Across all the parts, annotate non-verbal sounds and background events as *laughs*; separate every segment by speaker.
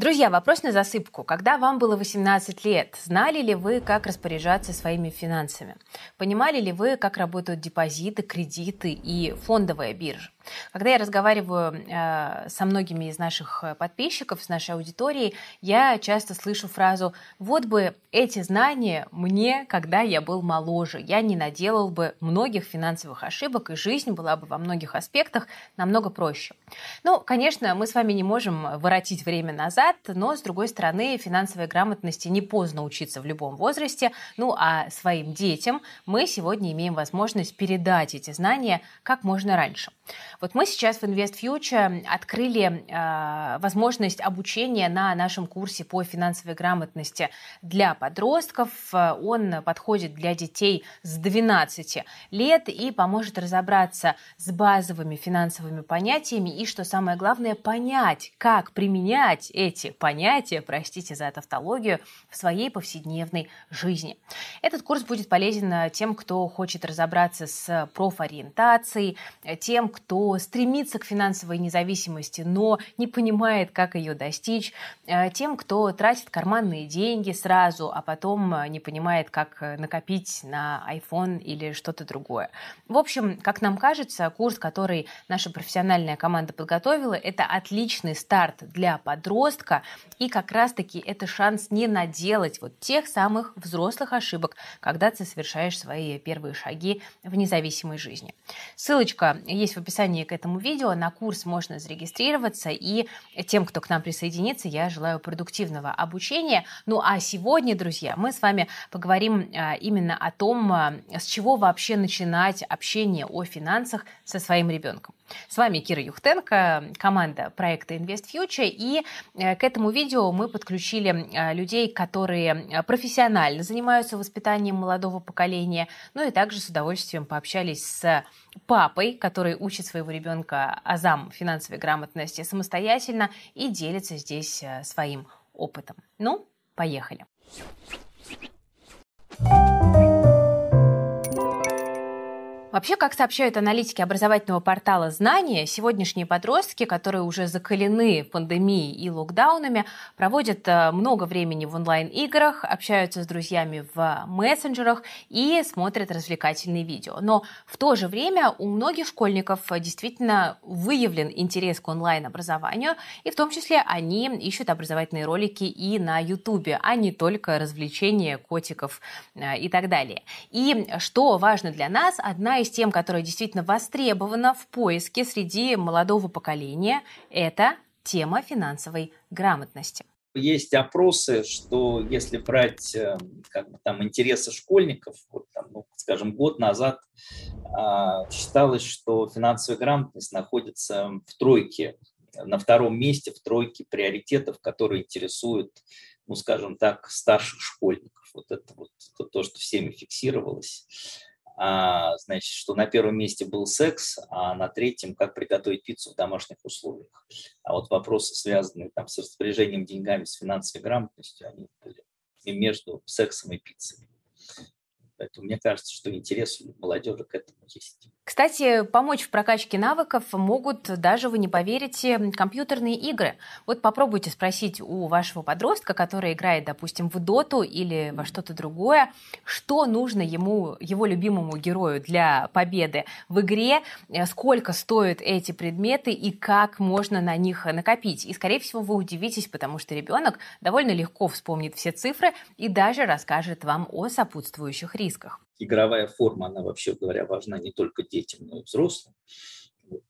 Speaker 1: Друзья, вопрос на засыпку. Когда вам было 18 лет, знали ли вы, как распоряжаться своими финансами? Понимали ли вы, как работают депозиты, кредиты и фондовая биржа? Когда я разговариваю э, со многими из наших подписчиков, с нашей аудиторией, я часто слышу фразу «Вот бы эти знания мне, когда я был моложе, я не наделал бы многих финансовых ошибок, и жизнь была бы во многих аспектах намного проще». Ну, конечно, мы с вами не можем воротить время назад, но, с другой стороны, финансовой грамотности не поздно учиться в любом возрасте, ну, а своим детям мы сегодня имеем возможность передать эти знания как можно раньше. Вот мы сейчас в Invest Future открыли э, возможность обучения на нашем курсе по финансовой грамотности для подростков. Он подходит для детей с 12 лет и поможет разобраться с базовыми финансовыми понятиями и, что самое главное, понять, как применять эти понятия, простите за тавтологию, в своей повседневной жизни. Этот курс будет полезен тем, кто хочет разобраться с профориентацией, тем, кто стремится к финансовой независимости, но не понимает, как ее достичь, э, тем, кто тратит карманные деньги сразу, а потом э, не понимает, как э, накопить на iPhone или что-то другое. В общем, как нам кажется, курс, который наша профессиональная команда подготовила, это отличный старт для подростка, и как раз-таки это шанс не наделать вот тех самых взрослых ошибок, когда ты совершаешь свои первые шаги в независимой жизни. Ссылочка есть в описании к этому видео. На курс можно зарегистрироваться. И тем, кто к нам присоединится, я желаю продуктивного обучения. Ну а сегодня, друзья, мы с вами поговорим а, именно о том, а, с чего вообще начинать общение о финансах со своим ребенком. С вами Кира Юхтенко, команда проекта Invest Future, и э, к этому видео мы подключили э, людей, которые э, профессионально занимаются воспитанием молодого поколения, ну и также с удовольствием пообщались с папой, который учит своего ребенка азам финансовой грамотности самостоятельно и делится здесь своим опытом. Ну, поехали. Вообще, как сообщают аналитики образовательного портала «Знания», сегодняшние подростки, которые уже закалены пандемией и локдаунами, проводят э, много времени в онлайн-играх, общаются с друзьями в мессенджерах и смотрят развлекательные видео. Но в то же время у многих школьников действительно выявлен интерес к онлайн-образованию, и в том числе они ищут образовательные ролики и на YouTube, а не только развлечения котиков э, и так далее. И что важно для нас, одна из тем, которая действительно востребована в поиске среди молодого поколения, это тема финансовой грамотности.
Speaker 2: Есть опросы, что если брать э, как бы, там, интересы школьников, вот, там, ну, скажем, год назад э, считалось, что финансовая грамотность находится в тройке, на втором месте в тройке приоритетов, которые интересуют, ну, скажем так, старших школьников. Вот это вот то, что всеми фиксировалось значит, что на первом месте был секс, а на третьем, как приготовить пиццу в домашних условиях. А вот вопросы, связанные там, с распоряжением деньгами, с финансовой грамотностью, они были и между сексом и пиццей. Поэтому мне кажется, что интерес у молодежи к этому есть.
Speaker 1: Кстати, помочь в прокачке навыков могут, даже вы не поверите, компьютерные игры. Вот попробуйте спросить у вашего подростка, который играет, допустим, в доту или во что-то другое, что нужно ему, его любимому герою для победы в игре, э, сколько стоят эти предметы и как можно на них накопить. И, скорее всего, вы удивитесь, потому что ребенок довольно легко вспомнит все цифры и даже расскажет вам о сопутствующих рисках
Speaker 2: игровая форма, она вообще говоря важна не только детям, но и взрослым.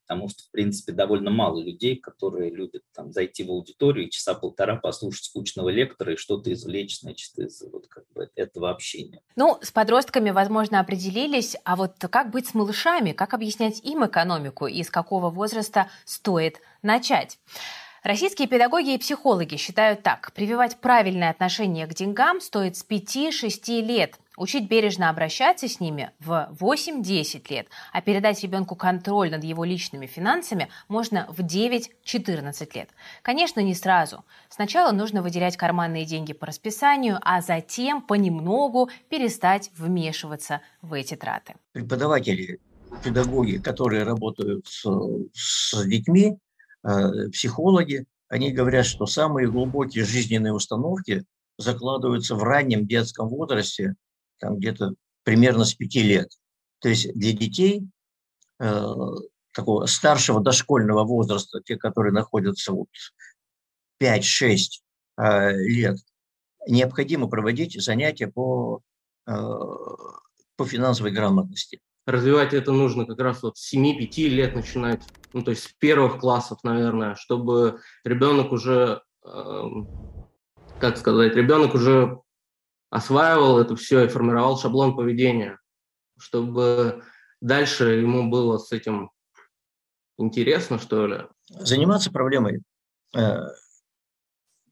Speaker 2: Потому что, в принципе, довольно мало людей, которые любят там, зайти в аудиторию и часа полтора послушать скучного лектора и что-то извлечь, значит, из вот, как бы, этого общения.
Speaker 1: Ну, с подростками, возможно, определились, а вот как быть с малышами, как объяснять им экономику и с какого возраста стоит начать? Российские педагоги и психологи считают так. Прививать правильное отношение к деньгам стоит с 5-6 лет. Учить бережно обращаться с ними в 8-10 лет, а передать ребенку контроль над его личными финансами можно в 9-14 лет. Конечно, не сразу. Сначала нужно выделять карманные деньги по расписанию, а затем понемногу перестать вмешиваться в эти траты.
Speaker 3: Преподаватели, педагоги, которые работают с, с детьми, Э, психологи, они говорят, что самые глубокие жизненные установки закладываются в раннем детском возрасте, там где-то примерно с пяти лет. То есть для детей э, такого старшего дошкольного возраста, те, которые находятся вот 5-6 э, лет, необходимо проводить занятия по, э, по финансовой грамотности.
Speaker 4: Развивать это нужно как раз вот с 7-5 лет начинать, ну то есть с первых классов, наверное, чтобы ребенок уже, э, как сказать, ребенок уже осваивал это все и формировал шаблон поведения, чтобы дальше ему было с этим интересно, что ли.
Speaker 3: Заниматься проблемой э,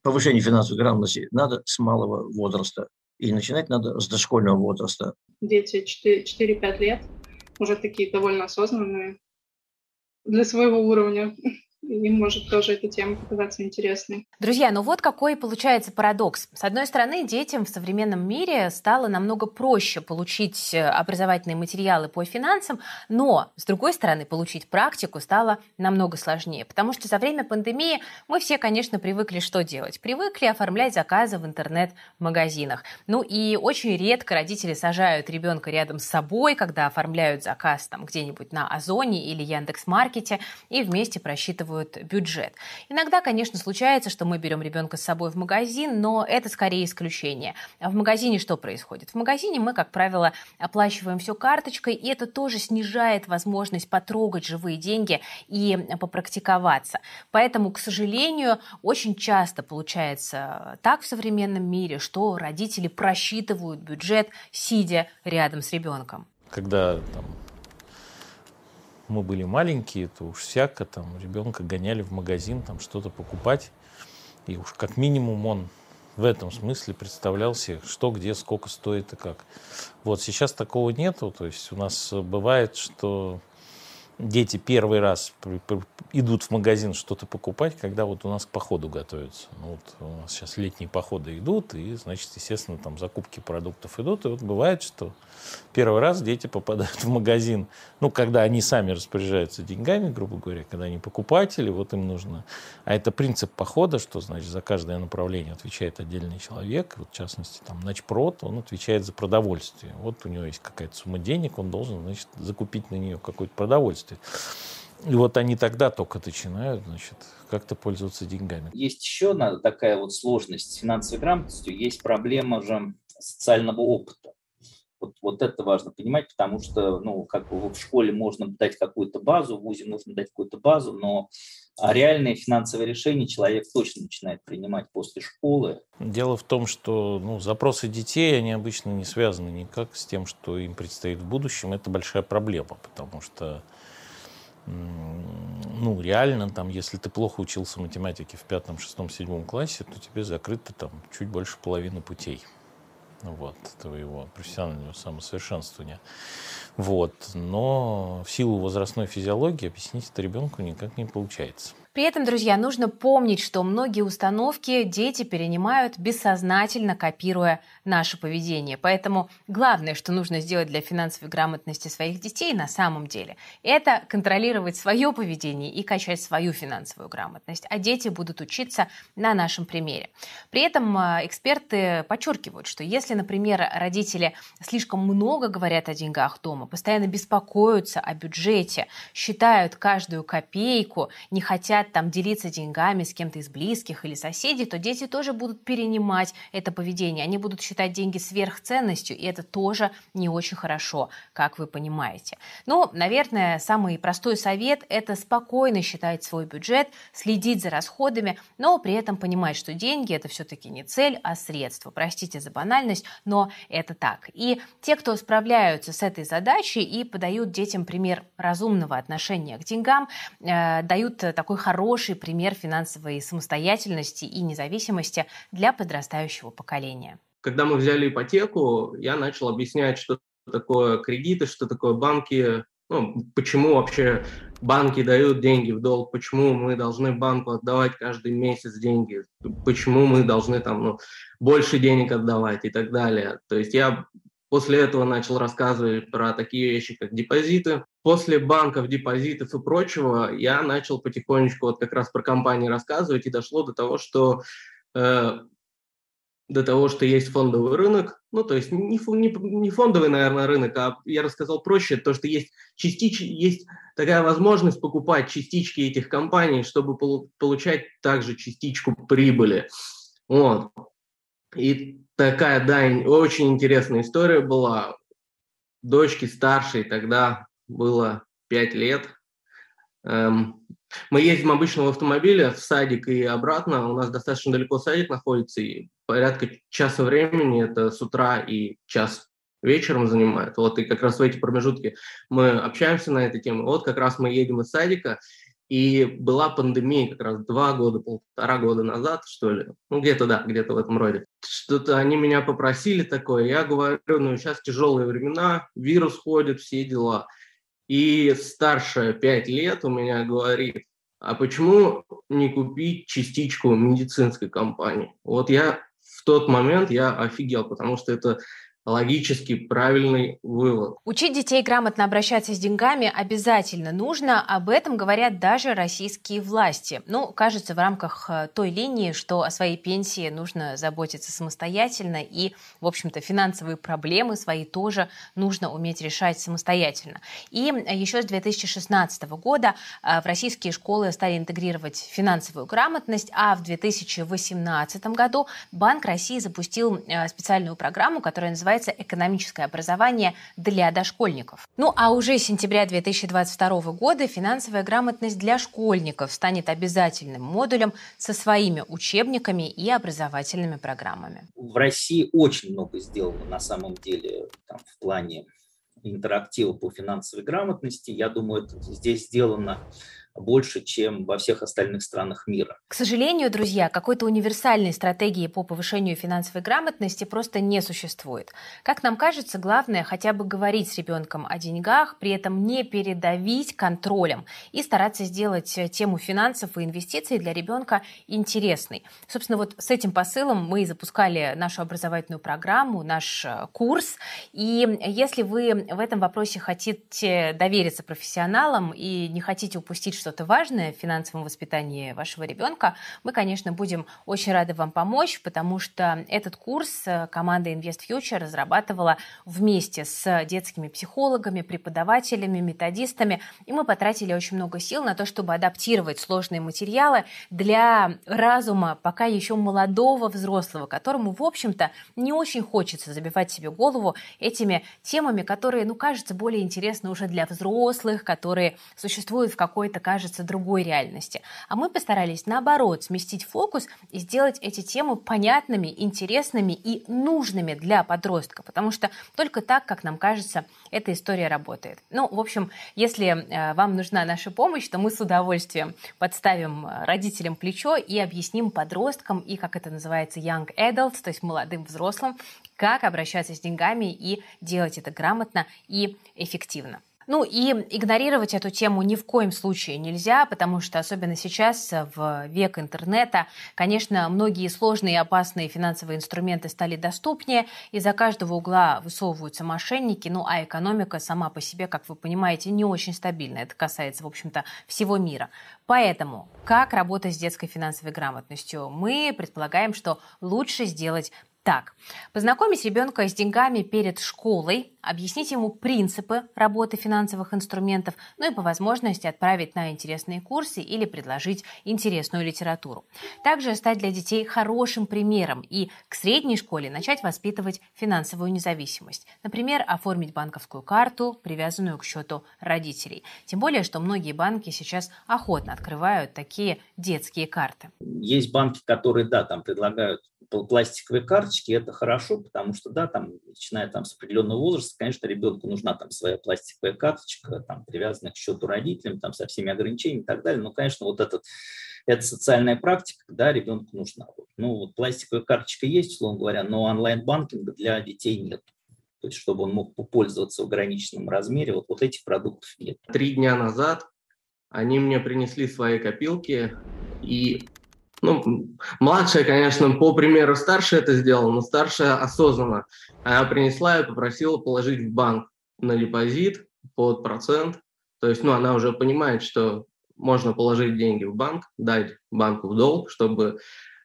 Speaker 3: повышения финансовой грамотности надо с малого возраста. И начинать надо с дошкольного возраста.
Speaker 5: Дети 4-5 лет уже такие довольно осознанные для своего уровня им может тоже эта тема показаться интересной.
Speaker 1: Друзья, ну вот какой получается парадокс. С одной стороны, детям в современном мире стало намного проще получить э, образовательные материалы по финансам, но, с другой стороны, получить практику стало намного сложнее, потому что за время пандемии мы все, конечно, привыкли что делать? Привыкли оформлять заказы в интернет-магазинах. Ну и очень редко родители сажают ребенка рядом с собой, когда оформляют заказ там где-нибудь на Озоне или Яндекс.Маркете и вместе просчитывают рассчитывают бюджет. Иногда, конечно, случается, что мы берем ребенка с собой в магазин, но это скорее исключение. А в магазине что происходит? В магазине мы, как правило, оплачиваем все карточкой, и это тоже снижает возможность потрогать живые деньги и попрактиковаться. Поэтому, к сожалению, очень часто получается так в современном мире, что родители просчитывают бюджет, сидя рядом с ребенком.
Speaker 6: Когда там, мы были маленькие, то уж всяко там ребенка гоняли в магазин там что-то покупать. И уж как минимум он в этом смысле представлял себе, что, где, сколько стоит и как. Вот сейчас такого нету. То есть у нас бывает, что дети первый раз идут в магазин что-то покупать, когда вот у нас к походу готовятся. Ну, вот у нас сейчас летние походы идут, и, значит, естественно, там закупки продуктов идут. И вот бывает, что первый раз дети попадают *laughs* в магазин, ну, когда они сами распоряжаются деньгами, грубо говоря, когда они покупатели, вот им нужно. А это принцип похода, что, значит, за каждое направление отвечает отдельный человек. Вот, в частности, там, начпрод, он отвечает за продовольствие. Вот у него есть какая-то сумма денег, он должен, значит, закупить на нее какое-то продовольствие. И вот они тогда только начинают, значит, как-то пользоваться деньгами.
Speaker 2: Есть еще одна такая вот сложность с финансовой грамотностью, есть проблема же социального опыта. Вот, вот это важно понимать, потому что, ну, как в школе можно дать какую-то базу, в ВУЗе нужно дать какую-то базу, но реальные финансовые решения человек точно начинает принимать после школы.
Speaker 6: Дело в том, что ну, запросы детей, они обычно не связаны никак с тем, что им предстоит в будущем. Это большая проблема, потому что ну, реально, там, если ты плохо учился математике в пятом, шестом, седьмом классе, то тебе закрыто там чуть больше половины путей вот, твоего профессионального самосовершенствования. Вот. Но в силу возрастной физиологии объяснить это ребенку никак не получается.
Speaker 1: При этом, друзья, нужно помнить, что многие установки дети перенимают бессознательно, копируя наше поведение. Поэтому главное, что нужно сделать для финансовой грамотности своих детей на самом деле, это контролировать свое поведение и качать свою финансовую грамотность. А дети будут учиться на нашем примере. При этом а, эксперты подчеркивают, что если, например, родители слишком много говорят о деньгах дома, постоянно беспокоятся о бюджете, считают каждую копейку, не хотят там делиться деньгами с кем-то из близких или соседей, то дети тоже будут перенимать это поведение. Они будут считать деньги сверхценностью, и это тоже не очень хорошо, как вы понимаете. Но, наверное, самый простой совет – это спокойно считать свой бюджет, следить за расходами, но при этом понимать, что деньги – это все-таки не цель, а средство. Простите за банальность, но это так. И те, кто справляются с этой задачей и подают детям пример разумного отношения к деньгам, э, дают такой хороший хороший пример финансовой самостоятельности и независимости для подрастающего поколения.
Speaker 4: Когда мы взяли ипотеку, я начал объяснять, что такое кредиты, что такое банки, ну, почему вообще банки дают деньги в долг, почему мы должны банку отдавать каждый месяц деньги, почему мы должны там ну, больше денег отдавать и так далее. То есть я после этого начал рассказывать про такие вещи, как депозиты. после банков, депозитов и прочего я начал потихонечку вот как раз про компании рассказывать, и дошло до того, что э, до того, что есть фондовый рынок, ну, то есть не, не, не фондовый, наверное, рынок, а я рассказал проще, то, что есть частич, есть такая возможность покупать частички этих компаний, чтобы полу, получать также частичку прибыли. Вот. И такая, да, очень интересная история была. Дочке старшей тогда было 5 лет. Эм, мы ездим обычно в автомобиле в садик и обратно. У нас достаточно далеко садик находится, и порядка часа времени, это с утра и час вечером занимает. Вот и как раз в эти промежутки мы общаемся на эту тему. Вот как раз мы едем из садика, и была пандемия как раз два года, полтора года назад, что ли. Ну, где-то, да, где-то в этом роде. Что-то они меня попросили такое. Я говорю, ну, сейчас тяжелые времена, вирус ходит, все дела. И старшая 5 лет у меня говорит, а почему не купить частичку медицинской компании? Вот я в тот момент я офигел, потому что это логически правильный вывод.
Speaker 1: Учить детей грамотно обращаться с деньгами обязательно нужно. Об этом говорят даже российские власти. Ну, кажется, в рамках э, той линии, что о своей пенсии нужно заботиться самостоятельно и, в общем-то, финансовые проблемы свои тоже нужно уметь решать самостоятельно. И еще с 2016 года э, в российские школы стали интегрировать финансовую грамотность, а в 2018 году Банк России запустил э, специальную программу, которая называется называется «Экономическое образование для дошкольников». Ну а уже с сентября 2022 года финансовая грамотность для школьников станет обязательным модулем со своими учебниками и образовательными программами.
Speaker 2: В России очень много сделано на самом деле там, в плане интерактива по финансовой грамотности. Я думаю, это здесь сделано больше, чем во всех остальных странах мира.
Speaker 1: К сожалению, друзья, какой-то универсальной стратегии по повышению финансовой грамотности просто не существует. Как нам кажется, главное хотя бы говорить с ребенком о деньгах, при этом не передавить контролем и стараться сделать тему финансов и инвестиций для ребенка интересной. Собственно, вот с этим посылом мы запускали нашу образовательную программу, наш э, курс. И если вы в этом вопросе хотите довериться профессионалам и не хотите упустить что что-то важное в финансовом воспитании вашего ребенка, мы, конечно, будем очень рады вам помочь, потому что этот курс э, команда Invest Future разрабатывала вместе с детскими психологами, преподавателями, методистами, и мы потратили очень много сил на то, чтобы адаптировать сложные материалы для разума пока еще молодого взрослого, которому, в общем-то, не очень хочется забивать себе голову этими темами, которые, ну, кажется, более интересны уже для взрослых, которые существуют в какой-то, кажется, кажется другой реальности. А мы постарались, наоборот, сместить фокус и сделать эти темы понятными, интересными и нужными для подростка, потому что только так, как нам кажется, эта история работает. Ну, в общем, если э, вам нужна наша помощь, то мы с удовольствием подставим э, родителям плечо и объясним подросткам и, как это называется, young adults, то есть молодым взрослым, как обращаться с деньгами и делать это грамотно и эффективно. Ну и игнорировать эту тему ни в коем случае нельзя, потому что особенно сейчас, в век интернета, конечно, многие сложные и опасные финансовые инструменты стали доступнее, и за каждого угла высовываются мошенники, ну а экономика сама по себе, как вы понимаете, не очень стабильна. Это касается, в общем-то, всего мира. Поэтому, как работать с детской финансовой грамотностью? Мы предполагаем, что лучше сделать так, познакомить ребенка с деньгами перед школой, объяснить ему принципы работы финансовых инструментов, ну и по возможности отправить на интересные курсы или предложить интересную литературу. Также стать для детей хорошим примером и к средней школе начать воспитывать финансовую независимость. Например, оформить банковскую карту, привязанную к счету родителей. Тем более, что многие банки сейчас охотно открывают такие детские карты.
Speaker 2: Есть банки, которые, да, там предлагают пластиковые карточки, это хорошо, потому что, да, там, начиная там с определенного возраста, конечно, ребенку нужна там своя пластиковая карточка, там, привязанная к счету родителям, там, со всеми ограничениями и так далее. Но, конечно, вот этот, эта социальная практика, да, ребенку нужна. Ну, вот пластиковая карточка есть, условно говоря, но онлайн-банкинга для детей нет. То есть, чтобы он мог попользоваться в ограниченном размере, вот, вот этих продуктов нет.
Speaker 4: Три дня назад они мне принесли свои копилки, и ну, младшая, конечно, по примеру старшая это сделала, но старшая осознанно. Она принесла и попросила положить в банк на депозит под процент. То есть, ну, она уже понимает, что можно положить деньги в банк, дать банку в долг, чтобы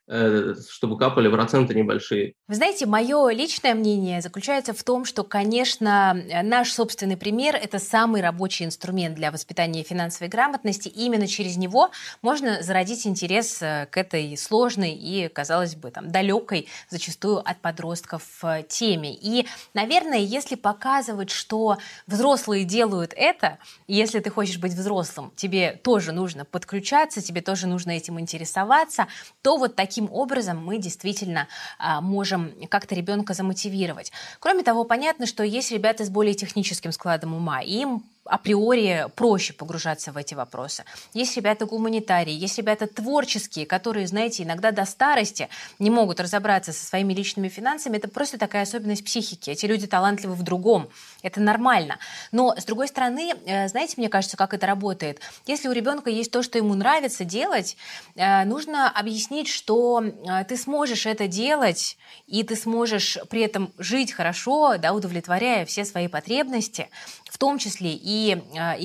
Speaker 4: чтобы капали проценты небольшие.
Speaker 1: Вы знаете, мое личное мнение заключается в том, что, конечно, наш собственный пример – это самый рабочий инструмент для воспитания финансовой грамотности. И именно через него можно зародить интерес э, к этой сложной и, казалось бы, там, далекой зачастую от подростков э, теме. И, наверное, если показывать, что взрослые делают это, если ты хочешь быть взрослым, тебе тоже нужно подключаться, тебе тоже нужно этим интересоваться, то вот такие таким образом мы действительно а, можем как-то ребенка замотивировать. Кроме того, понятно, что есть ребята с более техническим складом ума, им априори проще погружаться в эти вопросы. Есть ребята гуманитарии, есть ребята творческие, которые, знаете, иногда до старости не могут разобраться со своими личными финансами. Это просто такая особенность психики. Эти люди талантливы в другом. Это нормально. Но, с другой стороны, э, знаете, мне кажется, как это работает? Если у ребенка есть то, что ему нравится делать, э, нужно объяснить, что э, ты сможешь это делать, и ты сможешь при этом жить хорошо, да, удовлетворяя все свои потребности, в том числе и э,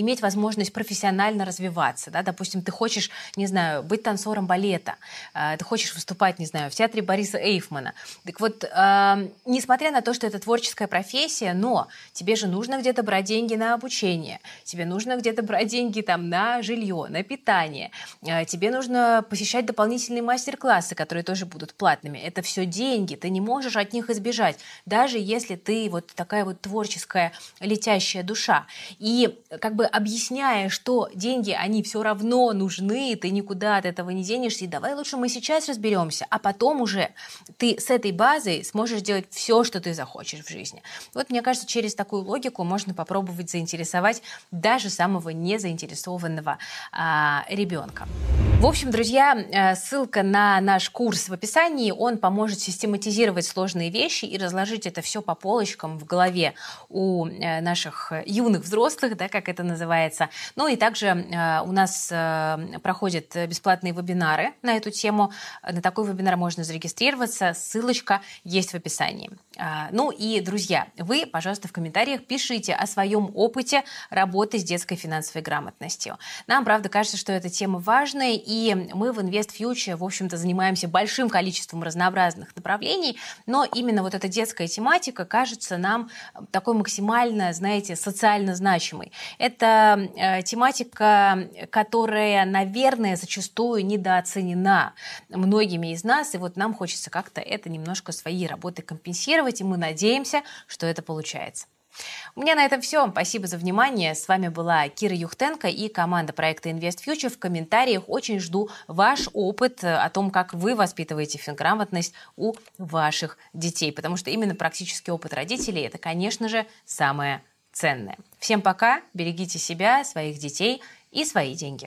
Speaker 1: иметь возможность профессионально развиваться. Да? Допустим, ты хочешь, не знаю, быть танцором балета, э, ты хочешь выступать, не знаю, в театре Бориса Эйфмана. Так вот, э, несмотря на то, что это творческая профессия, но тебе же нужно где-то брать деньги на обучение, тебе нужно где-то брать деньги там, на жилье, на питание, тебе нужно посещать дополнительные мастер-классы, которые тоже будут платными. Это все деньги, ты не можешь от них избежать, даже если ты вот такая вот творческая летящая душа, душа. Как бы объясняя, что деньги, они все равно нужны, ты никуда от этого не денешься, и давай лучше мы сейчас разберемся, а потом уже ты с этой базой сможешь делать все, что ты захочешь в жизни. Вот мне кажется, через такую логику можно попробовать заинтересовать даже самого незаинтересованного а, ребенка. В общем, друзья, э, ссылка на наш курс в описании. Он поможет систематизировать сложные вещи и разложить это все по полочкам в голове у э, наших юных взрослых, да, как это называется. Ну и также э, у нас проходят бесплатные вебинары на эту тему. На такой вебинар можно зарегистрироваться. Ссылочка есть в описании. Ну и, друзья, вы, пожалуйста, в комментариях пишите о своем опыте работы с детской финансовой грамотностью. Нам, правда, кажется, что эта тема важная, и мы в Invest Future, в общем-то, занимаемся большим количеством разнообразных направлений, но именно вот эта детская тематика кажется нам такой максимально, знаете, социально значимой. Это э, тематика, которая, наверное, зачастую недооценена многими из нас, и вот нам хочется как-то это немножко своей работой компенсировать, и мы надеемся, что это получается. У меня на этом все. Спасибо за внимание. С вами была Кира Юхтенко и команда проекта Invest Future. В комментариях очень жду ваш опыт э, о том, как вы воспитываете финграмотность у ваших детей, потому что именно практический опыт родителей – это, конечно же, самое ценное. Всем пока, берегите себя, своих детей и свои деньги.